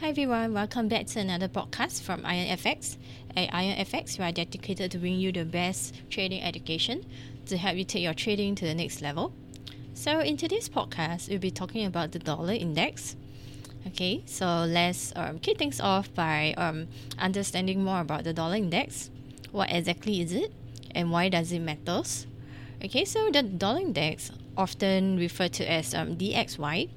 Hi everyone, welcome back to another podcast from Iron FX. At Iron FX, we are dedicated to bring you the best trading education to help you take your trading to the next level. So, in today's podcast, we'll be talking about the dollar index. Okay, so let's um, kick things off by um, understanding more about the dollar index. What exactly is it, and why does it matter? Okay, so the dollar index, often referred to as um, DXY,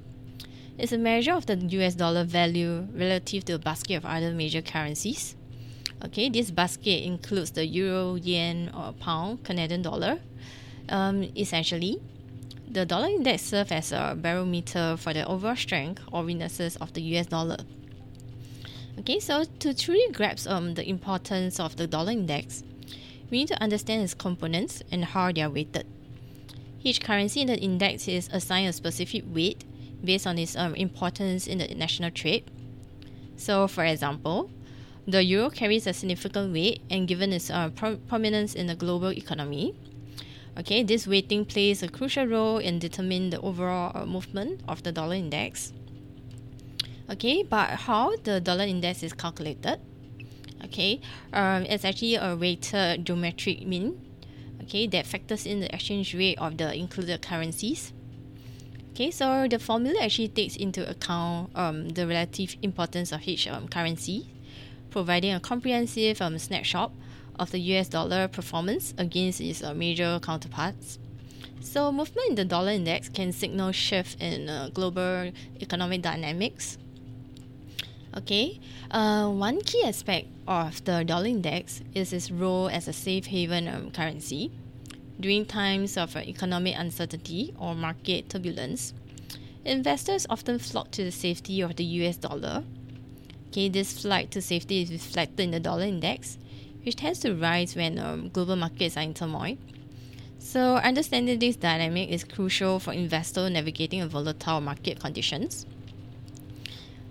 is a measure of the US dollar value relative to a basket of other major currencies. Okay, this basket includes the euro, yen, or pound, Canadian dollar. Um, essentially, the dollar index serves as a barometer for the overall strength or weaknesses of the US dollar. Okay, so to truly grasp um, the importance of the dollar index, we need to understand its components and how they are weighted. Each currency in the index is assigned a specific weight based on its um, importance in the national trade. So, for example, the euro carries a significant weight, and given its uh, pro- prominence in the global economy, okay, this weighting plays a crucial role in determining the overall uh, movement of the dollar index. Okay, but how the dollar index is calculated? Okay, um, it's actually a weighted geometric mean. Okay, that factors in the exchange rate of the included currencies Okay, so the formula actually takes into account um, the relative importance of each um, currency, providing a comprehensive um, snapshot of the US dollar performance against its uh, major counterparts. So, movement in the dollar index can signal shift in uh, global economic dynamics. Okay, uh, one key aspect of the dollar index is its role as a safe haven um, currency during times of uh, economic uncertainty or market turbulence, investors often flock to the safety of the US dollar. Okay, this flight to safety is reflected in the dollar index, which tends to rise when um, global markets are in turmoil. So, understanding this dynamic is crucial for investors navigating volatile market conditions.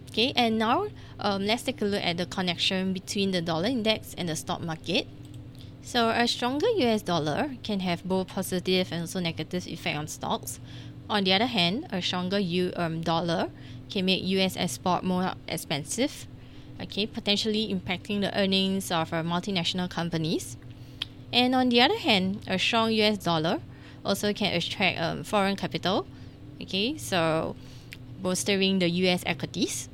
Okay, and now um, let's take a look at the connection between the dollar index and the stock market. So a stronger US dollar can have both positive and also negative effect on stocks. On the other hand, a stronger U um, dollar can make US export more expensive, okay, potentially impacting the earnings of uh, multinational companies. And on the other hand, a strong US dollar also can attract um, foreign capital, okay, so bolstering the US equities.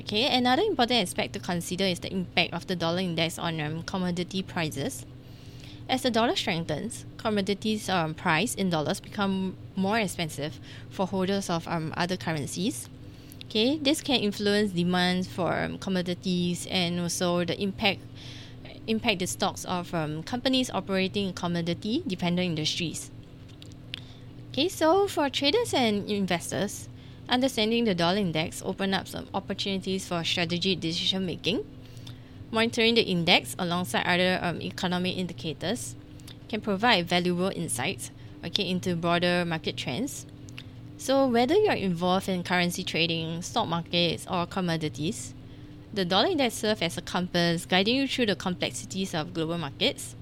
Okay, another important aspect to consider is the impact of the dollar index on um, commodity prices. As the dollar strengthens, commodities um, price in dollars become more expensive for holders of um, other currencies. Okay, this can influence demand for um, commodities and also the impact impact the stocks of um, companies operating in commodity dependent industries. Okay, so for traders and investors, understanding the dollar index open up some opportunities for strategic decision making Monitoring the index alongside other um, economic indicators can provide valuable insights okay, into broader market trends. So, whether you're involved in currency trading, stock markets, or commodities, the dollar index serves as a compass guiding you through the complexities of global markets.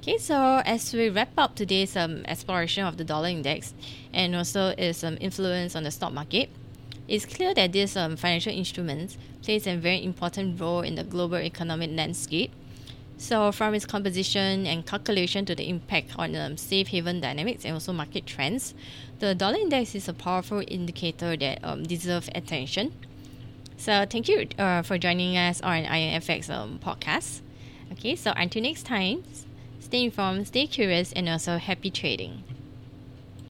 Okay, so as we wrap up today's um, exploration of the dollar index and also its um, influence on the stock market, it's clear that this um, financial instrument plays a very important role in the global economic landscape. So, from its composition and calculation to the impact on um, safe haven dynamics and also market trends, the dollar index is a powerful indicator that um, deserves attention. So, thank you uh, for joining us on Iron FX um, podcast. Okay, so until next time, stay informed, stay curious, and also happy trading.